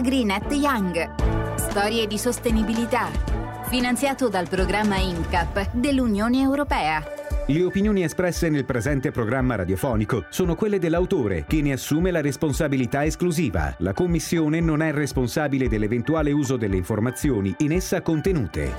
AgriNet Young. Storie di sostenibilità. Finanziato dal programma INCAP dell'Unione Europea. Le opinioni espresse nel presente programma radiofonico sono quelle dell'autore, che ne assume la responsabilità esclusiva. La Commissione non è responsabile dell'eventuale uso delle informazioni in essa contenute.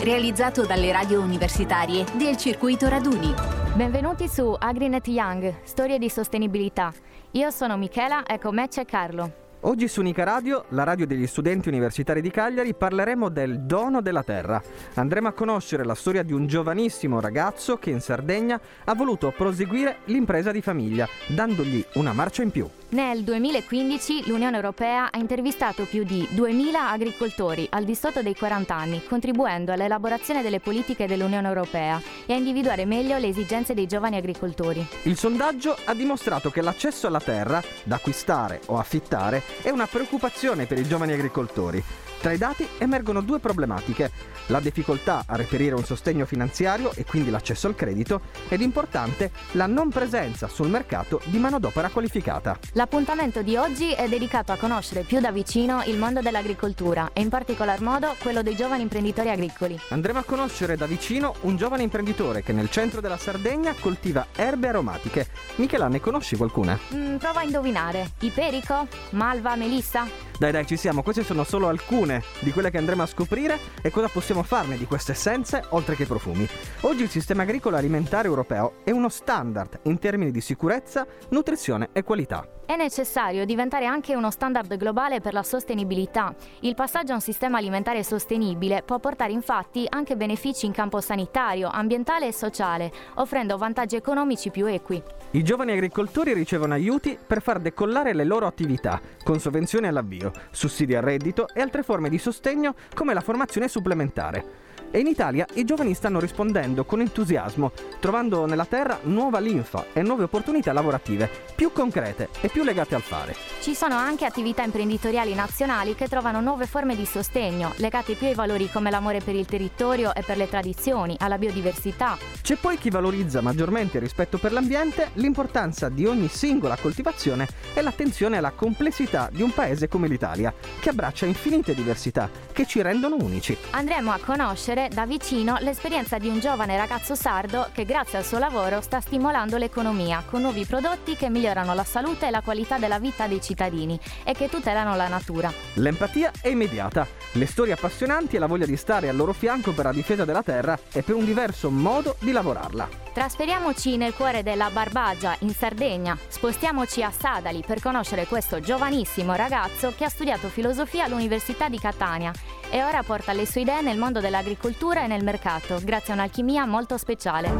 Realizzato dalle radio universitarie del circuito Raduni. Benvenuti su AgriNet Young, storie di sostenibilità. Io sono Michela e con me c'è Carlo. Oggi su Unica Radio, la radio degli studenti universitari di Cagliari, parleremo del dono della terra. Andremo a conoscere la storia di un giovanissimo ragazzo che in Sardegna ha voluto proseguire l'impresa di famiglia, dandogli una marcia in più. Nel 2015 l'Unione Europea ha intervistato più di 2.000 agricoltori al di sotto dei 40 anni, contribuendo all'elaborazione delle politiche dell'Unione Europea e a individuare meglio le esigenze dei giovani agricoltori. Il sondaggio ha dimostrato che l'accesso alla terra, da acquistare o affittare, è una preoccupazione per i giovani agricoltori. Tra i dati emergono due problematiche, la difficoltà a reperire un sostegno finanziario e quindi l'accesso al credito ed importante la non presenza sul mercato di manodopera qualificata. L'appuntamento di oggi è dedicato a conoscere più da vicino il mondo dell'agricoltura e in particolar modo quello dei giovani imprenditori agricoli. Andremo a conoscere da vicino un giovane imprenditore che nel centro della Sardegna coltiva erbe aromatiche. Michela, ne conosci qualcuna? Mm, prova a indovinare. Iperico? Malva? Melissa? Dai dai, ci siamo, queste sono solo alcune di quelle che andremo a scoprire e cosa possiamo farne di queste essenze oltre che profumi. Oggi il sistema agricolo alimentare europeo è uno standard in termini di sicurezza, nutrizione e qualità. È necessario diventare anche uno standard globale per la sostenibilità. Il passaggio a un sistema alimentare sostenibile può portare infatti anche benefici in campo sanitario, ambientale e sociale, offrendo vantaggi economici più equi. I giovani agricoltori ricevono aiuti per far decollare le loro attività, con sovvenzioni all'avvio, sussidi al reddito e altre forme di sostegno come la formazione supplementare. E in Italia i giovani stanno rispondendo con entusiasmo, trovando nella terra nuova linfa e nuove opportunità lavorative, più concrete e più legate al fare. Ci sono anche attività imprenditoriali nazionali che trovano nuove forme di sostegno, legate più ai valori come l'amore per il territorio e per le tradizioni, alla biodiversità. C'è poi chi valorizza maggiormente il rispetto per l'ambiente, l'importanza di ogni singola coltivazione e l'attenzione alla complessità di un paese come l'Italia, che abbraccia infinite diversità che ci rendono unici. Andremo a conoscere conoscere da vicino l'esperienza di un giovane ragazzo sardo che grazie al suo lavoro sta stimolando l'economia con nuovi prodotti che migliorano la salute e la qualità della vita dei cittadini e che tutelano la natura. L'empatia è immediata, le storie appassionanti e la voglia di stare al loro fianco per la difesa della terra e per un diverso modo di lavorarla. Trasferiamoci nel cuore della Barbagia, in Sardegna. Spostiamoci a Sadali per conoscere questo giovanissimo ragazzo che ha studiato filosofia all'Università di Catania e ora porta le sue idee nel mondo dell'agricoltura e nel mercato, grazie a un'alchimia molto speciale.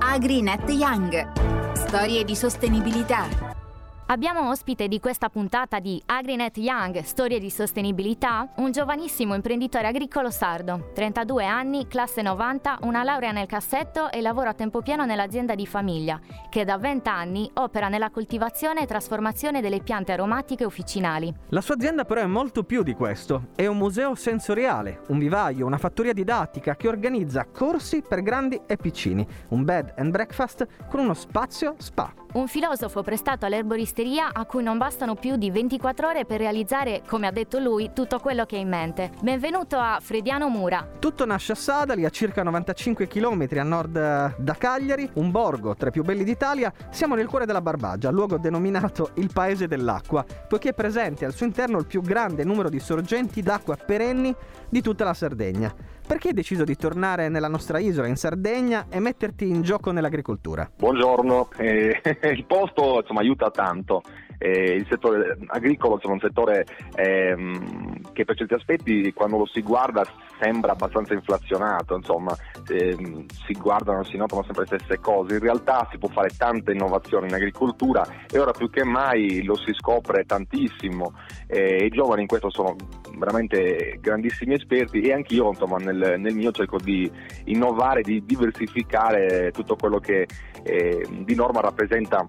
AgriNet Young. Storie di sostenibilità. Abbiamo ospite di questa puntata di AgriNet Young, storie di sostenibilità, un giovanissimo imprenditore agricolo sardo, 32 anni, classe 90, una laurea nel cassetto e lavora a tempo pieno nell'azienda di famiglia, che da 20 anni opera nella coltivazione e trasformazione delle piante aromatiche officinali. La sua azienda però è molto più di questo, è un museo sensoriale, un vivaio, una fattoria didattica che organizza corsi per grandi e piccini, un bed and breakfast con uno spazio spa. Un filosofo prestato all'erboristeria a cui non bastano più di 24 ore per realizzare, come ha detto lui, tutto quello che ha in mente. Benvenuto a Frediano Mura. Tutto nasce a Sadali, a circa 95 km a nord eh, da Cagliari, un borgo tra i più belli d'Italia. Siamo nel cuore della Barbagia, luogo denominato il Paese dell'Acqua, poiché è presente al suo interno il più grande numero di sorgenti d'acqua perenni di tutta la Sardegna. Perché hai deciso di tornare nella nostra isola, in Sardegna, e metterti in gioco nell'agricoltura? Buongiorno, eh, il posto insomma, aiuta tanto. Eh, il settore agricolo è un settore ehm, che per certi aspetti quando lo si guarda sembra abbastanza inflazionato, insomma ehm, si guardano, si notano sempre le stesse cose, in realtà si può fare tanta innovazione in agricoltura e ora più che mai lo si scopre tantissimo. Eh, i giovani in questo sono veramente grandissimi esperti e anch'io insomma, nel, nel, mio cerco di innovare, di diversificare tutto quello che eh, di norma rappresenta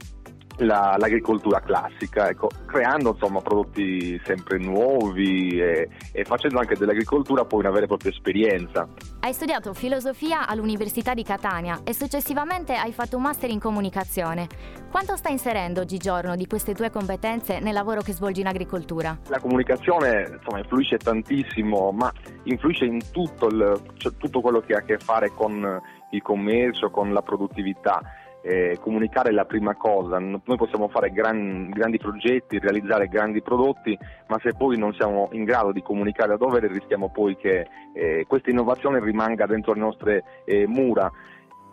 la, l'agricoltura classica, ecco, creando insomma, prodotti sempre nuovi e, e, facendo anche dell'agricoltura poi una vera e propria esperienza. Hai studiato filosofia all'Università di Catania e successivamente hai fatto un master in comunicazione. Quanto stai inserendo oggigiorno di queste tue competenze nel lavoro che svolgi in agricoltura? La comunicazione insomma, influisce tantissimo, ma influisce in tutto, il, cioè, tutto quello che ha a che fare con il commercio, con la produttività eh, comunicare è la prima cosa, noi possiamo fare gran, grandi progetti, realizzare grandi prodotti, ma se poi non siamo in grado di comunicare a dovere rischiamo poi che eh, questa innovazione rimanga dentro le nostre eh, mura.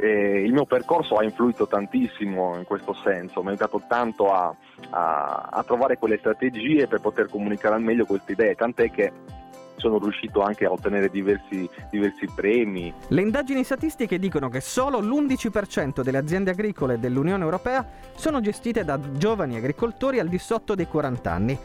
Eh, il mio percorso ha influito tantissimo in questo senso, mi ha aiutato tanto a, a, a trovare quelle strategie per poter comunicare al meglio queste idee, tant'è che sono riuscito anche a ottenere diversi, diversi premi. Le indagini statistiche dicono che solo l'11% delle aziende agricole dell'Unione Europea sono gestite da giovani agricoltori al di sotto dei 40 anni.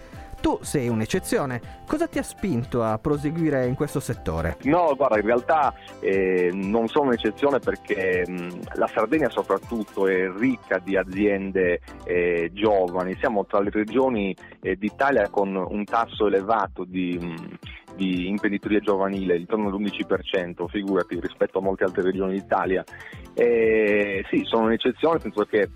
Tu sei un'eccezione. Cosa ti ha spinto a proseguire in questo settore? No, guarda, in realtà eh, non sono un'eccezione perché mh, la Sardegna soprattutto è ricca di aziende eh, giovani. Siamo tra le regioni eh, d'Italia con un tasso elevato di, mh, di imprenditoria giovanile, intorno all'11%, figurati, rispetto a molte altre regioni d'Italia. Eh, sì, sono un'eccezione, nel senso che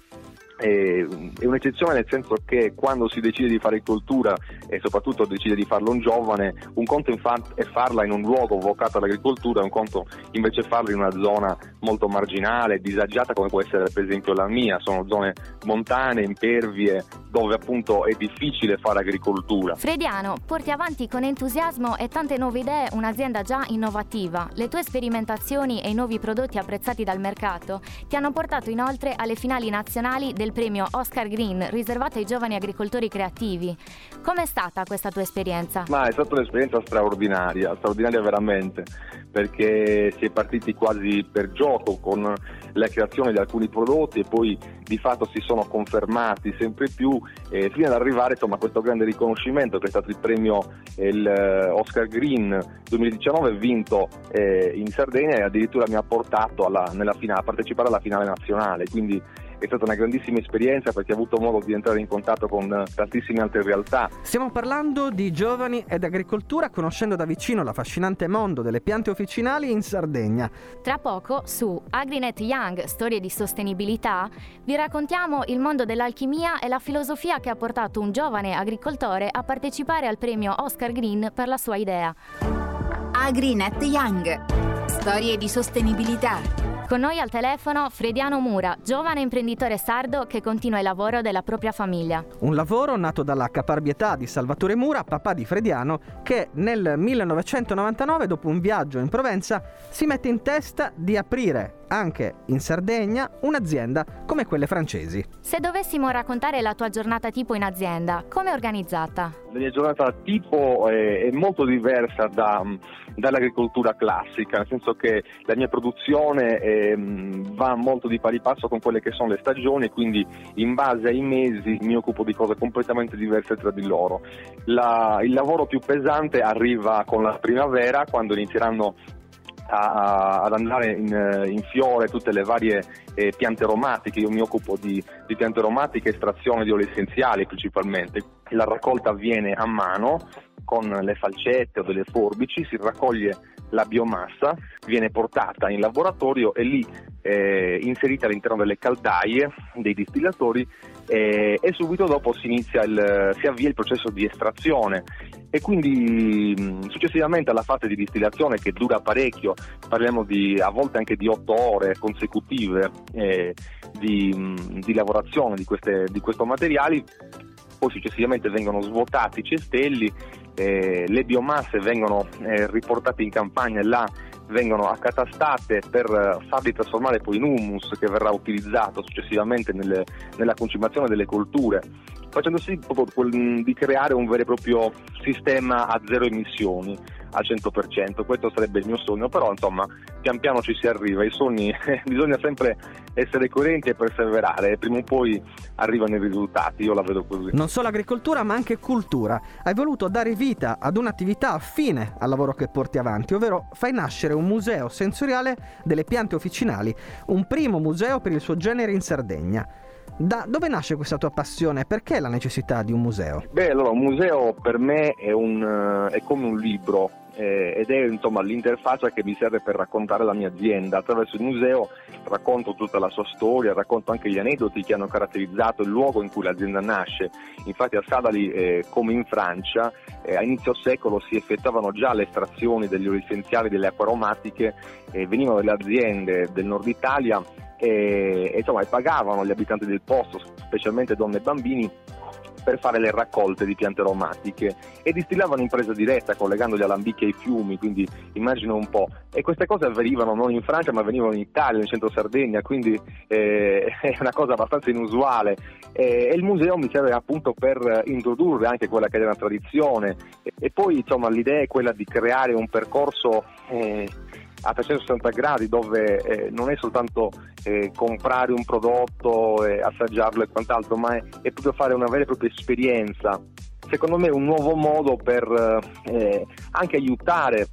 è un'eccezione nel senso che quando si decide di fare cultura e soprattutto decide di farlo un giovane, un conto è farla in un luogo vocato all'agricoltura, un conto invece farla in una zona molto marginale, disagiata come può essere per esempio la mia, sono zone montane, impervie, dove appunto è difficile fare agricoltura. Frediano, porti avanti con entusiasmo e tante nuove idee un'azienda già innovativa. Le tue sperimentazioni e i nuovi prodotti apprezzati dal mercato ti hanno portato inoltre alle finali nazionali del premio Oscar Green riservato ai giovani agricoltori creativi. Com'è stata questa tua esperienza? Ma è stata un'esperienza straordinaria, straordinaria veramente, perché si è partiti quasi per gioco con la creazione di alcuni prodotti e poi di fatto si sono confermati sempre più eh, fino ad arrivare insomma, a questo grande riconoscimento che è stato il premio il, eh, Oscar Green 2019 vinto eh, in Sardegna e addirittura mi ha portato alla, finale, a partecipare alla finale nazionale, quindi è stata una grandissima esperienza perché ho avuto modo di entrare in contatto con tantissime altre realtà. Stiamo parlando di giovani ed agricoltura, conoscendo da vicino l'affascinante mondo delle piante officinali in Sardegna. Tra poco su AgriNet Young, storie di sostenibilità, vi raccontiamo il mondo dell'alchimia e la filosofia che ha portato un giovane agricoltore a partecipare al premio Oscar Green per la sua idea. AgriNet Young, storie di sostenibilità con noi al telefono Frediano Mura, giovane imprenditore sardo che continua il lavoro della propria famiglia. Un lavoro nato dalla caparbietà di Salvatore Mura, papà di Frediano, che nel 1999, dopo un viaggio in Provenza, si mette in testa di aprire anche in Sardegna un'azienda come quelle francesi. Se dovessimo raccontare la tua giornata tipo in azienda, come è organizzata? La mia giornata tipo è, è molto diversa da, dall'agricoltura classica, nel senso che la mia produzione è, va molto di pari passo con quelle che sono le stagioni, quindi in base ai mesi mi occupo di cose completamente diverse tra di loro. La, il lavoro più pesante arriva con la primavera, quando inizieranno a, ad andare in, eh, in, fiore tutte le varie eh, piante aromatiche, io mi occupo di, di piante aromatiche, estrazione di oli essenziali principalmente. La raccolta avviene a mano con le falcette o delle forbici, si raccoglie la biomassa, viene portata in laboratorio e lì eh, inserita all'interno delle caldaie dei distillatori eh, e subito dopo si, il, si avvia il processo di estrazione. E quindi successivamente alla fase di distillazione che dura parecchio, parliamo di, a volte anche di otto ore consecutive eh, di, di, lavorazione di questi materiali, poi successivamente vengono svuotati i cestelli, eh, le biomasse vengono eh, riportate in campagna e là vengono accatastate per farli trasformare poi in humus che verrà utilizzato successivamente nelle, nella concimazione delle colture facendo sì di creare un vero e proprio sistema a zero emissioni al 100%, questo sarebbe il mio sogno, però insomma pian piano ci si arriva, i sogni bisogna sempre essere coerenti e perseverare. Prima o poi arrivano i risultati, io la vedo così. Non solo agricoltura ma anche cultura, hai voluto dare vita ad un'attività affine al lavoro che porti avanti, ovvero fai nascere un museo sensoriale delle piante officinali, un primo museo per il suo genere in Sardegna. Da dove nasce questa tua passione? Perché la necessità di un museo? Beh, allora, un museo per me è, un, è come un libro eh, ed è insomma, l'interfaccia che mi serve per raccontare la mia azienda. Attraverso il museo racconto tutta la sua storia, racconto anche gli aneddoti che hanno caratterizzato il luogo in cui l'azienda nasce. Infatti a Sadali, eh, come in Francia, eh, a inizio secolo si effettuavano già le estrazioni degli oli essenziali delle acque aromatiche, venivano dalle aziende del nord Italia e, e, insomma, pagavano gli abitanti del posto, specialmente donne e bambini, per fare le raccolte di piante aromatiche. E distillavano in presa diretta collegando gli alambicchi ai fiumi, quindi immagino un po'. E queste cose avvenivano non in Francia ma avvenivano in Italia, in centro Sardegna, quindi eh, è una cosa abbastanza inusuale. E, e, il museo mi serve appunto per introdurre anche quella che è una tradizione. E, e poi insomma l'idea è quella di creare un percorso eh, a 360 gradi dove eh, non è soltanto eh, comprare un prodotto, e assaggiarlo e quant'altro, ma è, è, proprio fare una vera e propria esperienza. Secondo me è un nuovo modo per eh, anche aiutare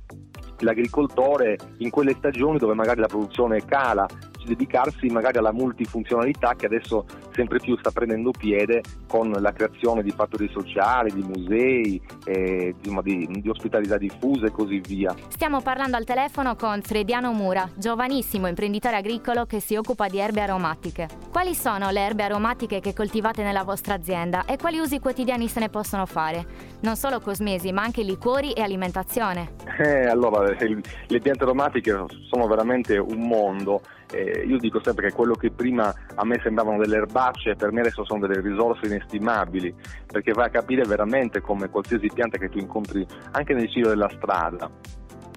l'agricoltore in quelle stagioni dove magari la produzione cala, dedicarsi magari alla multifunzionalità che adesso sempre più sta prendendo piede con la creazione di fattori sociali, di musei, eh, di, di, di ospitalità diffuse e così via. Stiamo parlando al telefono con Frediano Mura, giovanissimo imprenditore agricolo che si occupa di erbe aromatiche. Quali sono le erbe aromatiche che coltivate nella vostra azienda e quali usi quotidiani se ne possono fare? Non solo cosmesi, ma anche liquori e alimentazione. Eh, allora, le piante aromatiche sono veramente un mondo eh, io dico sempre che quello che prima a me sembravano delle erbacce, per me adesso sono delle risorse inestimabili, perché vai a capire veramente come qualsiasi pianta che tu incontri anche nel giro della strada.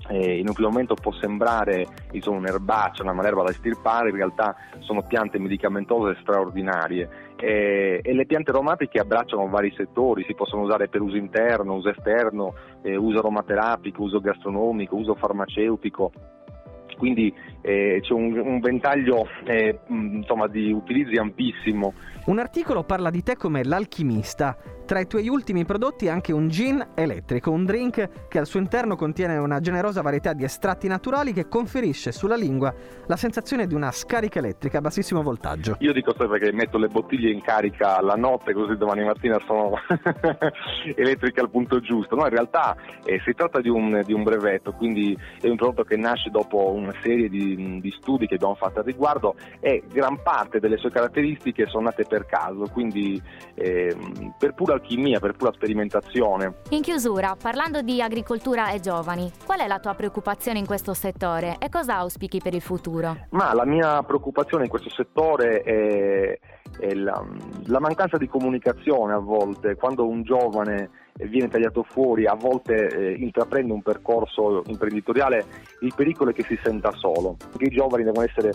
Eh, in un primo momento può sembrare insomma, un'erbaccia, una malerba da estirpare, in realtà sono piante medicamentose straordinarie eh, e le piante aromatiche abbracciano vari settori, si possono usare per uso interno, uso esterno, eh, uso aromaterapico, uso gastronomico, uso farmaceutico quindi eh, c'è un, un ventaglio eh, insomma, di utilizzi ampissimo. Un articolo parla di te come l'alchimista. Tra i tuoi ultimi prodotti anche un gin elettrico, un drink che al suo interno contiene una generosa varietà di estratti naturali che conferisce sulla lingua la sensazione di una scarica elettrica a bassissimo voltaggio. Io dico sempre che metto le bottiglie in carica la notte così domani mattina sono elettriche al punto giusto. No, in realtà eh, si tratta di un, di un brevetto, quindi è un prodotto che nasce dopo una serie di, di, studi che abbiamo fatto al riguardo e gran parte delle sue caratteristiche sono nate per caso, quindi eh, per pura alchimia, per pura sperimentazione. In chiusura, parlando di agricoltura e giovani, qual è la tua preoccupazione in questo settore e cosa auspichi per il futuro? Ma la mia preoccupazione in questo settore è, è la, la mancanza di comunicazione a volte, quando un giovane viene tagliato fuori, a volte eh, intraprende un percorso imprenditoriale, il pericolo è che si senta solo, perché i giovani devono essere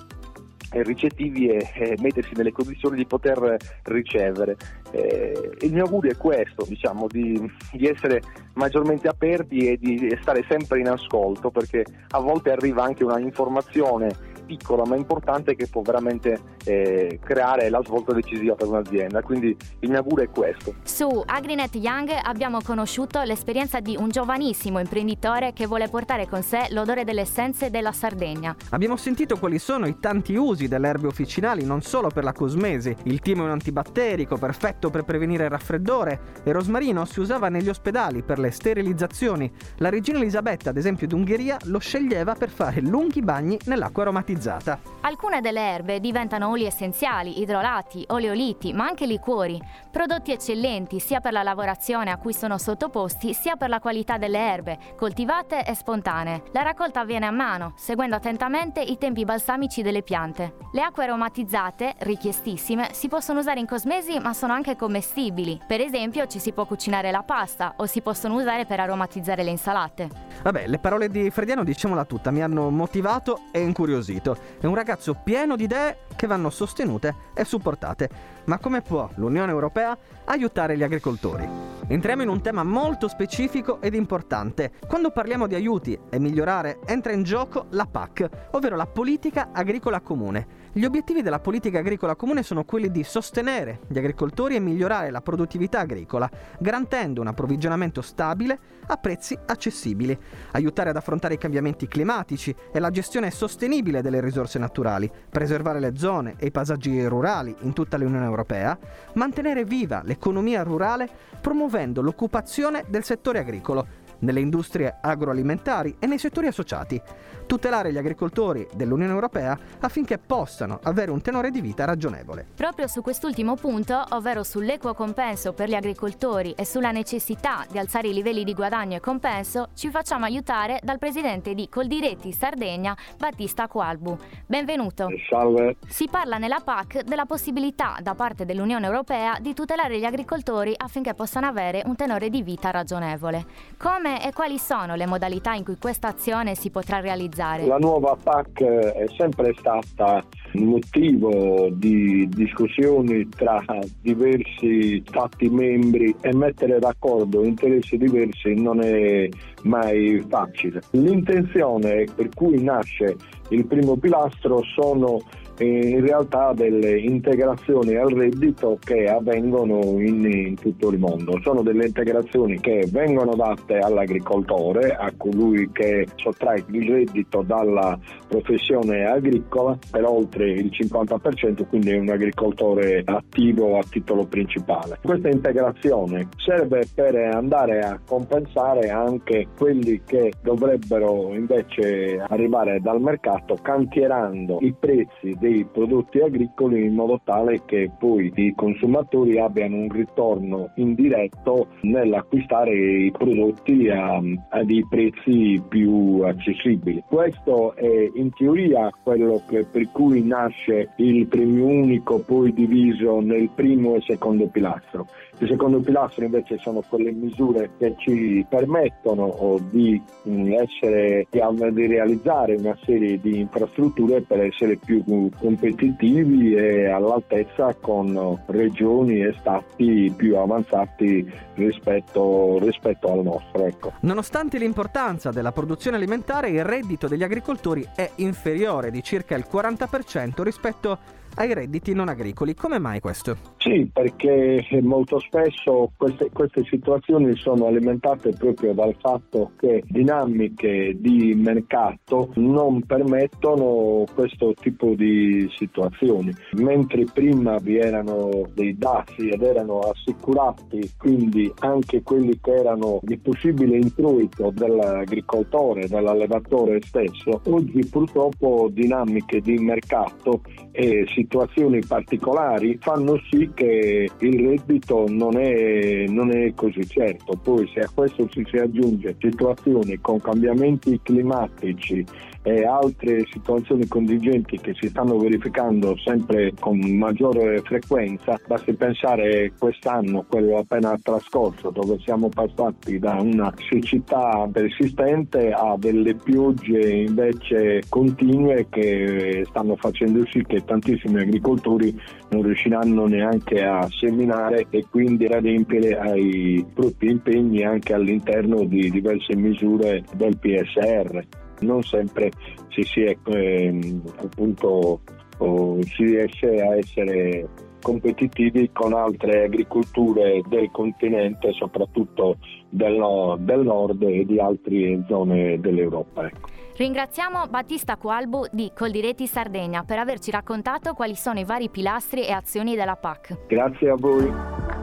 ricettivi e, e, mettersi nelle condizioni di poter ricevere. Eh, il mio augurio è questo, diciamo, di, di, essere maggiormente aperti e di stare sempre in ascolto, perché a volte arriva anche una informazione piccola ma importante che può veramente eh, creare la svolta decisiva per un'azienda. Quindi il mio augurio è questo. Su AgriNet Young abbiamo conosciuto l'esperienza di un giovanissimo imprenditore che vuole portare con sé l'odore delle essenze della Sardegna. Abbiamo sentito quali sono i tanti usi delle erbe officinali non solo per la cosmesi. Il timo è un antibatterico perfetto per prevenire il raffreddore e il rosmarino si usava negli ospedali per le sterilizzazioni. La regina Elisabetta, ad esempio d'Ungheria, lo sceglieva per fare lunghi bagni nell'acqua aromatizzata. Alcune delle erbe diventano oli essenziali, idrolati, oleoliti, ma anche liquori, prodotti eccellenti sia per la lavorazione a cui sono sottoposti sia per la qualità delle erbe, coltivate e spontanee. La raccolta avviene a mano, seguendo attentamente i tempi balsamici delle piante. Le acque aromatizzate, richiestissime, si possono usare in cosmesi ma sono anche commestibili. Per esempio ci si può cucinare la pasta o si possono usare per aromatizzare le insalate. Vabbè, le parole di Frediano, diciamola tutta, mi hanno motivato e incuriosito. È un ragazzo pieno di idee che vanno sostenute e supportate. Ma come può l'Unione Europea aiutare gli agricoltori? Entriamo in un tema molto specifico ed importante. Quando parliamo di aiuti e migliorare, entra in gioco la PAC, ovvero la politica agricola comune. Gli obiettivi della politica agricola comune sono quelli di sostenere gli agricoltori e migliorare la produttività agricola, garantendo un approvvigionamento stabile a prezzi accessibili, aiutare ad affrontare i cambiamenti climatici e la gestione sostenibile delle risorse naturali, preservare le zone e i paesaggi rurali in tutta l'Unione Europea, mantenere viva l'economia rurale promuovendo l'occupazione del settore agricolo nelle industrie agroalimentari e nei settori associati, tutelare gli agricoltori dell'Unione Europea affinché possano avere un tenore di vita ragionevole. Proprio su quest'ultimo punto, ovvero sull'equo compenso per gli agricoltori e sulla necessità di alzare i livelli di guadagno e compenso, ci facciamo aiutare dal presidente di Coldiretti Sardegna, Battista Qualbu. Benvenuto. Salve. Si parla nella PAC della possibilità da parte dell'Unione Europea di tutelare gli agricoltori affinché possano avere un tenore di vita ragionevole. Come come e quali sono le modalità in cui questa azione si potrà realizzare? La nuova PAC è sempre stata motivo di discussioni tra diversi stati membri e mettere d'accordo interessi diversi non è mai facile. L'intenzione per cui nasce il primo pilastro sono in realtà delle integrazioni al reddito che avvengono in, in, tutto il mondo. Sono delle integrazioni che vengono date all'agricoltore, a colui che sottrae il reddito dalla professione agricola per oltre il 50%, quindi è un agricoltore attivo a titolo principale. Questa integrazione serve per andare a compensare anche quelli che dovrebbero invece arrivare dal mercato cantierando i prezzi dei prodotti agricoli in modo tale che poi i consumatori abbiano un ritorno indiretto nell'acquistare i prodotti a, a dei prezzi più accessibili. Questo è in teoria quello che, per cui nasce il premio unico poi diviso nel primo e secondo pilastro. Il secondo pilastro invece sono quelle misure che ci permettono di, essere, di realizzare una serie di infrastrutture per essere più competitivi e all'altezza con regioni e stati più avanzati rispetto, rispetto al nostro. Ecco. Nonostante l'importanza della produzione alimentare, il reddito degli agricoltori è inferiore di circa il 40% rispetto ai redditi non agricoli. Come mai questo? Sì, perché molto spesso queste, queste, situazioni sono alimentate proprio dal fatto che dinamiche di mercato non permettono questo tipo di situazioni. Mentre prima vi erano dei dazi ed erano assicurati, quindi anche quelli che erano di possibile introito dell'agricoltore, dell'allevatore stesso, oggi purtroppo dinamiche di mercato e si situazioni particolari fanno sì che il reddito non è, non è così certo. Poi se a questo si, si aggiunge situazioni con cambiamenti climatici e altre situazioni contingenti che si stanno verificando sempre con maggiore frequenza, basti pensare quest'anno, quello appena trascorso, dove siamo passati da una siccità persistente a delle piogge invece continue che stanno facendo sì che tantissimi agricoltori non riusciranno neanche a seminare e quindi adempiere ai propri impegni anche all'interno di diverse misure del PSR non sempre si, si, è, ehm, appunto, oh, si riesce a essere competitivi con altre agricolture del continente, soprattutto del, no, del nord e di altre zone dell'Europa. Ecco. Ringraziamo Battista Qualbu di Coldiretti Sardegna per averci raccontato quali sono i vari pilastri e azioni della PAC. Grazie a voi.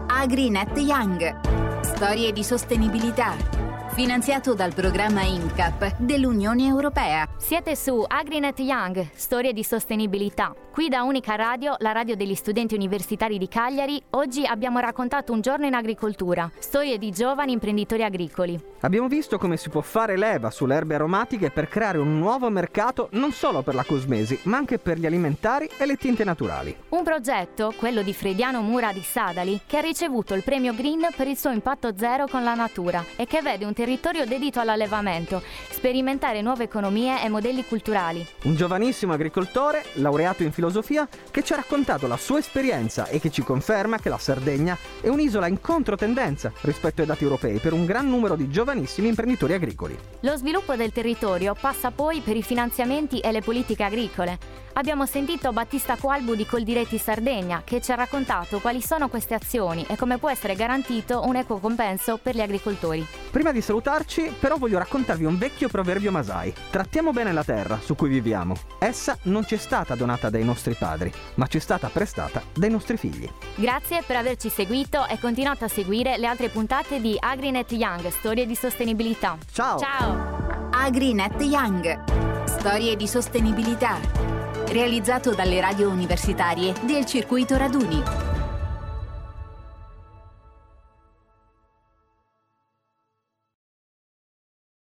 AgriNet Young. Storie di sostenibilità finanziato dal programma INCAP dell'Unione Europea. Siete su AgriNet Young, storie di sostenibilità. Qui da Unica Radio, la radio degli studenti universitari di Cagliari, oggi abbiamo raccontato un giorno in agricoltura, storie di giovani imprenditori agricoli. Abbiamo visto come si può fare leva sulle erbe aromatiche per creare un nuovo mercato non solo per la cosmesi, ma anche per gli alimentari e le tinte naturali. Un progetto, quello di Frediano Mura di Sadali, che ha ricevuto il premio Green per il suo impatto zero con la natura e che vede un territorio dedito all'allevamento, sperimentare nuove economie e modelli culturali. Un giovanissimo agricoltore, laureato in filosofia, che ci ha raccontato la sua esperienza e che ci conferma che la Sardegna è un'isola in controtendenza rispetto ai dati europei per un gran numero di giovanissimi imprenditori agricoli. Lo sviluppo del territorio passa poi per i finanziamenti e le politiche agricole. Abbiamo sentito Battista Qualbu di Coldiretti Sardegna che ci ha raccontato quali sono queste azioni e come può essere garantito un equo compenso per gli agricoltori. Prima di salutarci, però voglio raccontarvi un vecchio proverbio Masai. Trattiamo bene la terra su cui viviamo. Essa non ci è stata donata dai nostri padri, ma ci è stata prestata dai nostri figli. Grazie per averci seguito e continuate a seguire le altre puntate di AgriNet Young, storie di sostenibilità. Ciao! Ciao! AgriNet Young, storie di sostenibilità. Realizzato dalle radio universitarie del circuito Raduni.